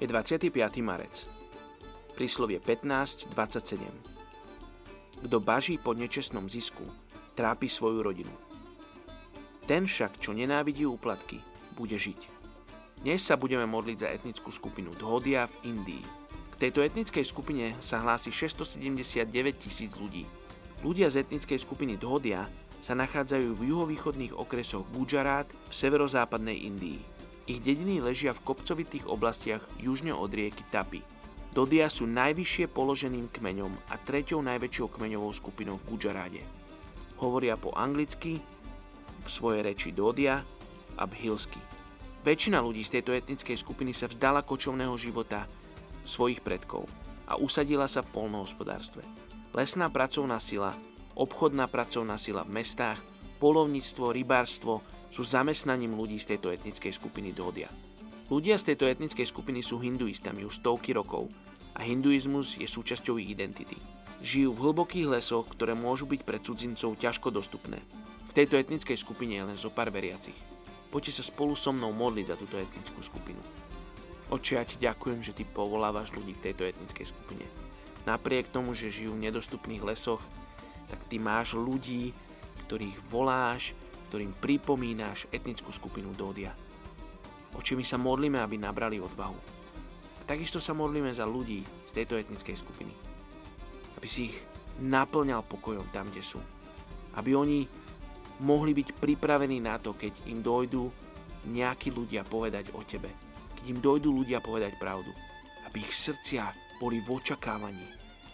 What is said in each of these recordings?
Je 25. marec. Príslovie 15.27. Kto baží po nečestnom zisku, trápi svoju rodinu. Ten však, čo nenávidí úplatky, bude žiť. Dnes sa budeme modliť za etnickú skupinu Dhodia v Indii. K tejto etnickej skupine sa hlási 679 tisíc ľudí. Ľudia z etnickej skupiny Dhodia sa nachádzajú v juhovýchodných okresoch Gujarat v severozápadnej Indii. Ich dediny ležia v kopcovitých oblastiach južne od rieky Tapi. Dodia sú najvyššie položeným kmeňom a treťou najväčšou kmeňovou skupinou v Gujaráde. Hovoria po anglicky, v svojej reči Dodia a bhilsky. Väčšina ľudí z tejto etnickej skupiny sa vzdala kočovného života svojich predkov a usadila sa v polnohospodárstve. Lesná pracovná sila, obchodná pracovná sila v mestách, polovníctvo, rybárstvo, sú zamestnaním ľudí z tejto etnickej skupiny Dodia. Ľudia z tejto etnickej skupiny sú hinduistami už stovky rokov a hinduizmus je súčasťou ich identity. Žijú v hlbokých lesoch, ktoré môžu byť pre cudzincov ťažko dostupné. V tejto etnickej skupine je len zo pár veriacich. Poďte sa spolu so mnou modliť za túto etnickú skupinu. Oče, ja ti ďakujem, že ty povolávaš ľudí k tejto etnickej skupine. Napriek tomu, že žijú v nedostupných lesoch, tak ty máš ľudí, ktorých voláš, ktorým pripomínaš etnickú skupinu Dódia. Oči my sa modlíme, aby nabrali odvahu. A takisto sa modlíme za ľudí z tejto etnickej skupiny. Aby si ich naplňal pokojom tam, kde sú. Aby oni mohli byť pripravení na to, keď im dojdú nejakí ľudia povedať o tebe. Keď im dojdú ľudia povedať pravdu. Aby ich srdcia boli v očakávaní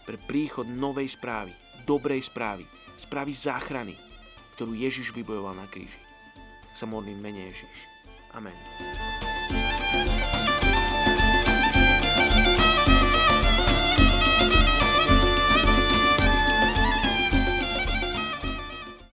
pre príchod novej správy, dobrej správy, správy záchrany, ktorú Ježiš vybojoval na kríži. Sa modlím mene Ježiš. Amen.